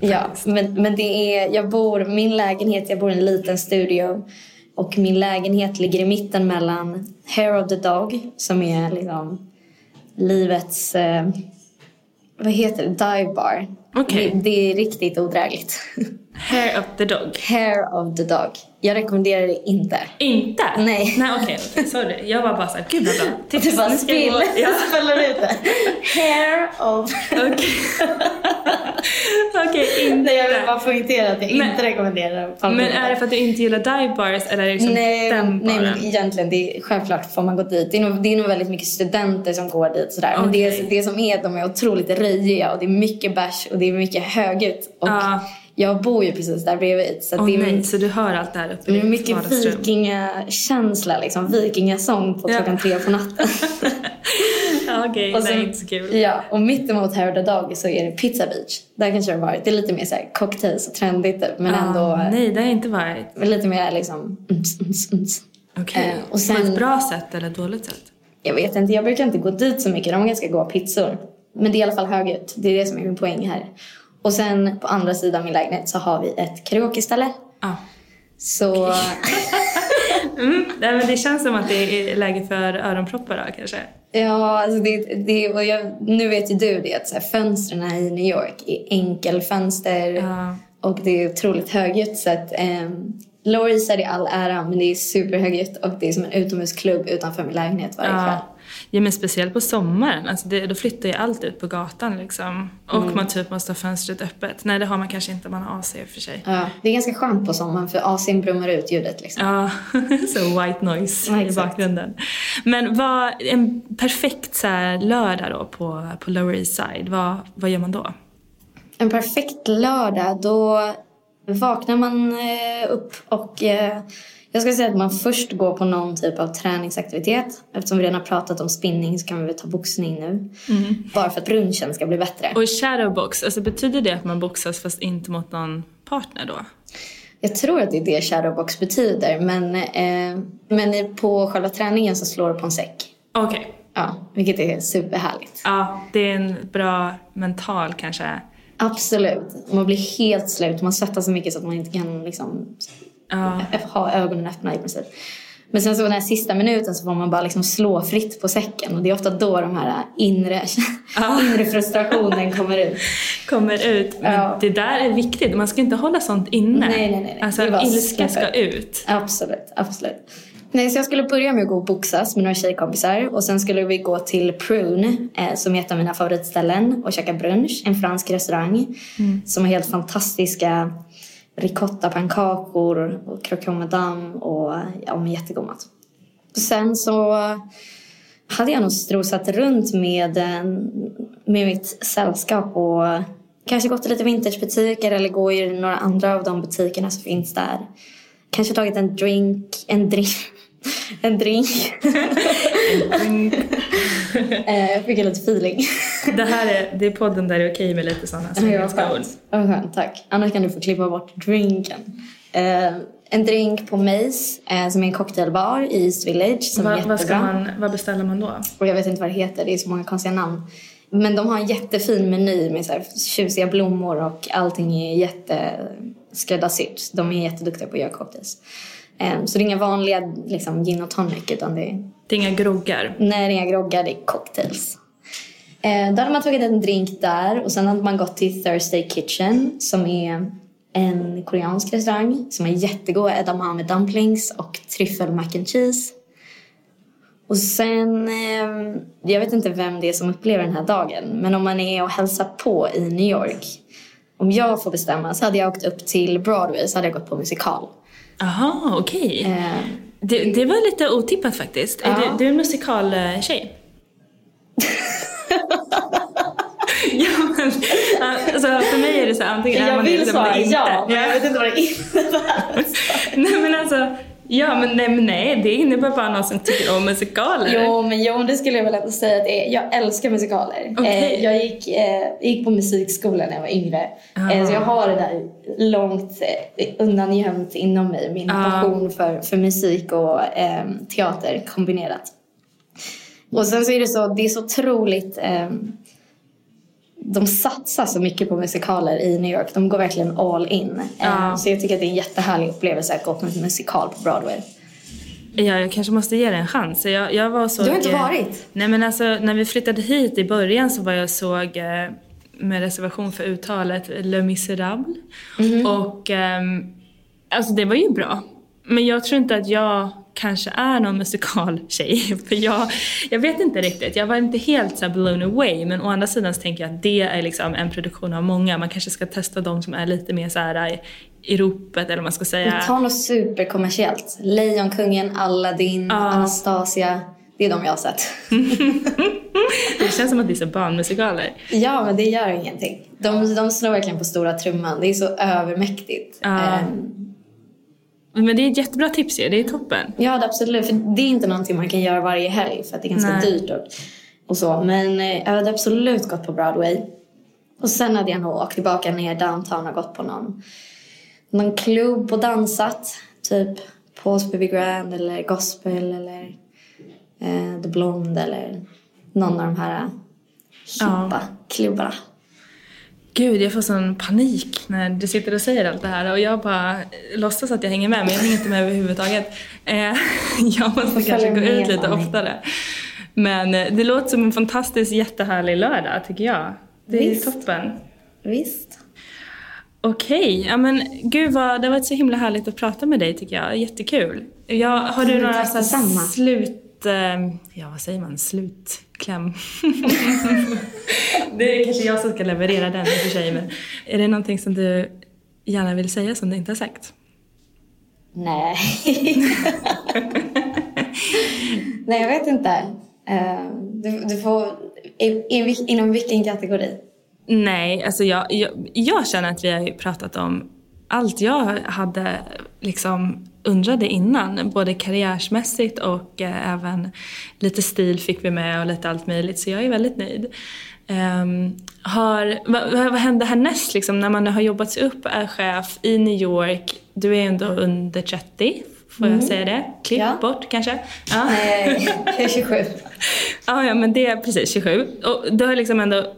jag. Ja, men, men det är, jag bor, min lägenhet, jag bor i en liten studio och min lägenhet ligger i mitten mellan Hair of the Dog som är liksom livets, eh, vad heter det, dive bar. Okej. Det, det är riktigt odrägligt. Hair of the dog. Hair of the Dog. Jag rekommenderar det inte. Inte? Nej. Nej, okej. okej, sorry. Jag var bara såhär, gud vad bra. Tips, Du bara spill, gå. Ja. du ut det. Hair of... Okej. Okej, inte. Nej, jag vill bara poängtera att jag Men- inte rekommenderar Men är det för att du inte gillar dive bars eller är det liksom Nej, den nej baren? men egentligen, det är, självklart får man gå dit. Det är nog, det är nog väldigt mycket studenter som går dit. Sådär. Men det, det som är att de är otroligt röjiga och det är mycket bärs och det är mycket högljutt. Och Ja. Jag bor ju precis där bredvid. Så Åh det är, nej, så du hör allt det här uppe i är ditt mycket vardagsrum. vikingakänsla, liksom. vikingasång på Ja. klockan tre på natten. Okej, Och sen- nej inte så kul. Ja, och mittemot of the Dog så är det Pizza Beach. Där kanske det har varit. Det är lite mer så här cocktails och trendigt typ, men ändå Ah, eh, nej, det har jag inte varit. lite mer liksom. Okej. Eh, och På ett bra sätt eller ett dåligt sätt? Jag vet inte, jag brukar inte gå dit så mycket. De har ganska goda pizzor. Men det är i alla fall högljutt. Det är det som är min poäng här. Och sen på andra sidan min lägenhet så har vi ett karaokeställe. Ja. Så Mm, nej, men det känns som att det är läge för öronproppar då, kanske. ja, alltså det, det, och jag, nu vet ju du det att så här, fönstren här i New York är enkelfönster. Ja. Och det är otroligt högljutt. Så att, East Side är all ära men det är superhögljutt. Och det är som en utomhusklubb utanför min lägenhet varje kväll. Ja. men speciellt på sommaren. Alltså det, då flyttar ju allt ut på gatan liksom. Och Mm. man typ måste ha fönstret öppet. Nej, det har man kanske inte man har AC för sig. Ja, det är ganska skönt på sommaren för AC'n brummar ut ljudet liksom. Ja, så white noise Ja, i bakgrunden. Men vad, en perfekt så här, lördag då på, på Lower East Side, vad, vad gör man då? En perfekt lördag, då vaknar man eh, upp och eh, jag ska säga att man först går på någon typ av träningsaktivitet. Eftersom vi redan har pratat om spinning så kan vi väl ta boxning nu. Bara för att brunchen ska bli bättre. Och shadowbox, alltså betyder det att man boxas fast inte mot någon partner då? Jag tror att det är det shadowbox betyder. Men, eh, men på själva träningen så slår du på en säck. Okej. Ja, vilket är superhärligt. Ja, det är en bra mental kanske. Absolut. Man blir helt slut. Man svettas så mycket så att man inte kan liksom, Ja. ha ögonen öppna i princip. Men sen så den här sista minuten så får man bara liksom slå fritt på säcken. Och det är ofta då de här inre, inre frustrationen kommer ut. Kommer ut. Men Ja. det där är viktigt. Man ska inte hålla sånt inne. Nej, nej, nej. Alltså ilska ska ut. Absolut, absolut. Nej, så jag skulle börja med att gå och boxas med några tjejkompisar. Och sen skulle vi gå till Prune, eh, som är ett av mina favoritställen, och käka brunch. En fransk restaurang som har helt fantastiska ricottapannkakor och croquant madame och ja, men jättegod mat. Sen så hade jag nog strosat runt med, eh, med mitt sällskap och kanske gått i lite vintagebutiker eller gå i några andra av de butikerna som finns där. Kanske tagit en drink, en drink, en drink. Eh, Jag fick lite feeling. Det här är, det är podden där det är okej med lite sådana svenska ord. Ja, skönt. Tack. Annars kan du få klippa bort drinken. Eh, en drink på Mace eh, som är en cocktailbar i East Village som är Vad, jättebra. vad, ska man, vad beställer man då? Och jag vet inte vad det heter, det är så många konstiga namn. Men de har en jättefin meny med så här tjusiga blommor och allting är jätteskräddarsytt. De är jätteduktiga på att göra cocktails. Eh, Så det är inga vanliga liksom, gin och tonic utan det är, Det är inga groggar. nej, det är inga groggar, det är cocktails. Eh, Då hade man tagit en drink där och sen hade man gått till Thursday Kitchen som är en koreansk restaurang som är jättegod. Edamame dumplings och tryffel mac and cheese. Och sen, eh, jag vet inte vem det är som upplever den här dagen, men om man är och hälsar på i New York. Om jag får bestämma så hade jag åkt upp till Broadway så hade jag gått på musikal. Jaha, okej. Eh, Det, det var lite otippat faktiskt. Är Ja. Du, du är en musikaltjej? ja, men alltså, för mig är det så antingen är Jag man det vill eller så är man svara det inte. ja, men jag vet inte vad det innebär. Nej men alltså, ja men nej, men nej det innebär bara någon som tycker om musikaler. Jo, men jo, det skulle jag väl ändå säga att det är. Jag älskar musikaler. Okej. Eh, jag gick, eh, gick på musikskolan när jag var yngre. Eh, så jag har det där långt eh, undangömt inom mig. Min Ah. passion för, för musik och eh, teater kombinerat. Och sen så är det så, det är så otroligt... Eh, de satsar så mycket på musikaler i New York. De går verkligen all in. Eh, Ja. Så jag tycker att det är en jättehärlig upplevelse att gå på en musikal på Broadway. Ja, jag kanske måste ge det en chans. Jag, jag var såg, Du har inte eh, varit? Nej men alltså när vi flyttade hit i början så var jag såg eh, med reservation för uttalet Le Miserable. Mhm. Och ehm, alltså det var ju bra. Men jag tror inte att jag kanske är någon musikaltjej. För jag, jag vet inte riktigt. Jag var inte helt så blown away. Men å andra sidan så tänker jag att det är liksom en produktion av många. Man kanske ska testa de som är lite mer så här i, i ropet eller vad man ska säga. Ta något superkommersiellt. Lejonkungen, Aladdin, Anastasia. Det är de jag har sett. Det känns som att det är så barnmusikaler. ja, men det gör ingenting. De, de slår verkligen på stora trumman. Det är så övermäktigt. Ja. Ehm, Men det är ett jättebra tips ju, det är toppen. ja, det absolut. För det är inte någonting man kan göra varje helg för att det är ganska Nej. dyrt och, och så. Men eh, jag hade absolut gått på Broadway. Och sen hade jag nog åkt tillbaka ner downtown och gått på någon, någon klubb och dansat. Typ Paul's Baby Grand eller Gospel eller eh, The Blonde eller någon av de här hippa klubbarna. Gud, jag får sån panik när du sitter och säger allt det här och jag bara låtsas att jag hänger med men jag hänger inte med överhuvudtaget. Eh, jag måste följa kanske gå ut lite oftare. Men eh, det låter som en fantastisk jättehärlig lördag tycker jag. Det är Visst. toppen. Visst. Okej, ja men gud vad, det har varit så himla härligt att prata med dig tycker jag. Jättekul. Jag, har du några slut... Eh, ja, vad säger man? Slutkläm? det är kanske jag som ska leverera den i och för sig, men är det någonting som du gärna vill säga som du inte har sagt? Nej. Nej, jag vet inte. Eh, du, du får... Inom vilken kategori? Nej, alltså jag, jag, jag känner att vi har ju pratat om allt jag hade liksom undrade innan. Både karriärsmässigt och eh, även lite stil fick vi med och lite allt möjligt. Så jag är väldigt nöjd. Ehm, har, vad, vad hände härnäst liksom, när man har jobbat sig upp, är chef i New York? Du är ändå under 30, får jag säga det? Klipp Ja. bort kanske? Ja. Nej, jag är 27. Ja, ja, men det är precis 27. Och du har liksom ändå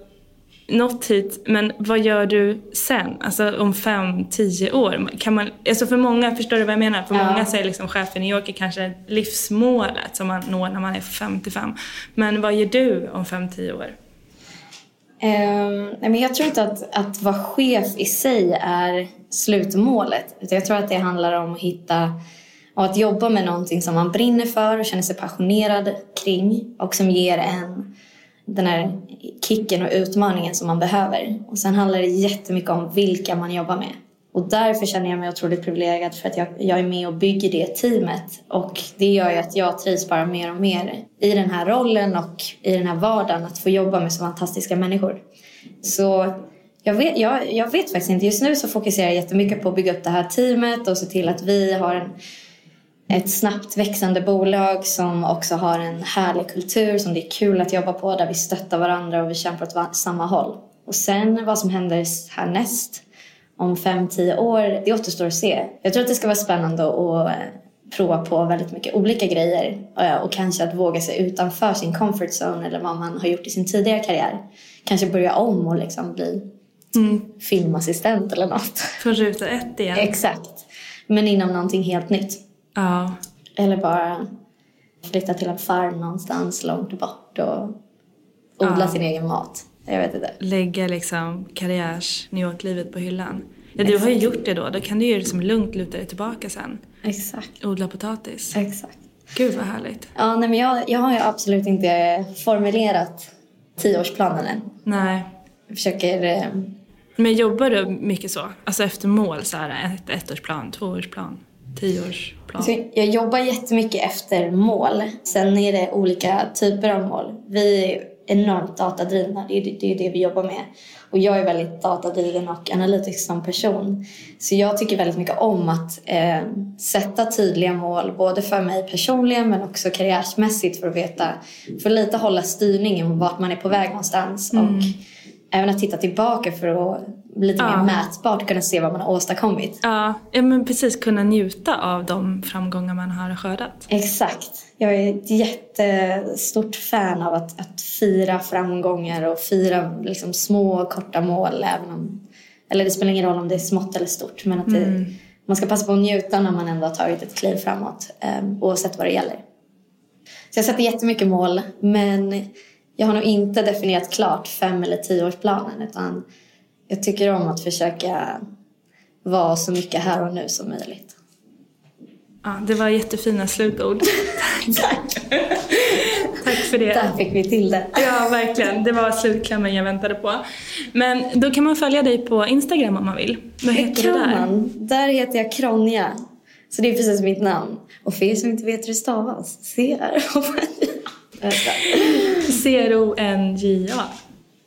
nått hit, men vad gör du sen? Alltså om fem, tio år? Kan man, alltså för många, förstår du vad jag menar? För Ja. många är liksom chefen i New York är kanske livsmålet som man når när man är 55. Men vad gör du om fem, tio år? Nej, men jag tror inte att, att vara chef i sig är slutmålet. Utan jag tror att det handlar om att hitta och att jobba med någonting som man brinner för och känner sig passionerad kring och som ger en den här kicken och utmaningen som man behöver. Och sen handlar det jättemycket om vilka man jobbar med. Och därför känner jag mig otroligt privilegierad för att jag, jag är med och bygger det teamet. Och det gör ju att jag trivs bara mer och mer i den här rollen och i den här vardagen att få jobba med så fantastiska människor. Så jag vet, jag, jag vet faktiskt inte. Just nu så fokuserar jag jättemycket på att bygga upp det här teamet och se till att vi har en, ett snabbt växande bolag som också har en härlig kultur som det är kul att jobba på där vi stöttar varandra och vi kämpar åt samma håll. Och sen vad som händer härnäst om fem tio år, det återstår att se. Jag tror att det ska vara spännande att eh, prova på väldigt mycket olika grejer eh, och kanske att våga sig utanför sin comfort zone eller vad man har gjort i sin tidigare karriär. Kanske börja om och liksom bli filmassistent eller något. Från ruta ett igen? Exakt. Men inom någonting helt nytt. Ja. Eller bara flytta till en farm någonstans långt bort och odla Ja. sin egen mat. Jag vet inte. Lägga liksom karriärs New York-livet på hyllan. Ja, du har ju gjort det då. Då kan du ju liksom lugnt luta dig tillbaka sen. Exakt. Odla potatis. Exakt. Gud vad härligt. Ja, nej, men jag, jag har ju absolut inte formulerat tioårsplanen än. Nej. Jag försöker... Eh, Men jobbar du mycket så? Alltså efter mål så här, ett, ettårsplan, tvåårsplan, så jag jobbar jättemycket efter mål. Sen är det olika typer av mål. Vi enormt datadrivna. Det är det, det är det vi jobbar med. Och jag är väldigt datadriven och analytisk som person. Så jag tycker väldigt mycket om att eh, sätta tydliga mål, både för mig personligen men också karriärsmässigt för att veta, för att lite hålla styrningen vart man är på väg någonstans. Mm. Och även att titta tillbaka för att lite ja. mer mätbart kunna se vad man har åstadkommit. Ja, ja men precis kunna njuta av de framgångar man har skördat. Exakt. Jag är ett jättestort fan av att, att fira framgångar och fira liksom små korta mål. Även om, eller det spelar ingen roll om det är smått eller stort. Men att det, mm. man ska passa på att njuta när man ändå har tagit ett kliv framåt. Um, oavsett vad det gäller. Så jag sätter jättemycket mål. Men jag har nog inte definierat klart fem eller tioårsplanen. Utan jag tycker om att försöka vara så mycket här och nu som möjligt. Ja, det var jättefina slutord. Tack. Tack för det. Där fick vi till det. Ja, verkligen. Det var slutklämmen jag väntade på. Men då kan man följa dig på Instagram om man vill. Vad heter det du där? Man. Där heter jag Kronja. Så det är precis mitt namn. Och för er som inte vet hur det stavas, C-R. C-R-O-N-J-A.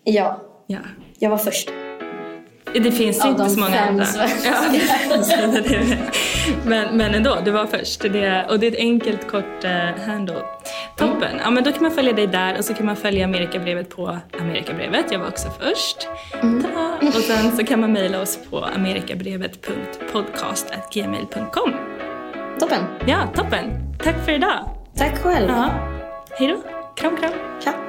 Ja. ja. Jag var först. Det finns ju inte så många andra. Ja. men, men ändå, du var först. Det, och det är ett enkelt kort uh, handle. Toppen. Mm. Ja, men då kan man följa dig där och så kan man följa Amerikabrevet på Amerikabrevet. Jag var också först. Mm. Och sen så kan man mejla oss på amerikabrevet.podcast.gmail.com. Toppen. Ja, toppen. Tack för idag. Tack själv. Ja. Hej då. Kram, kram. Tja.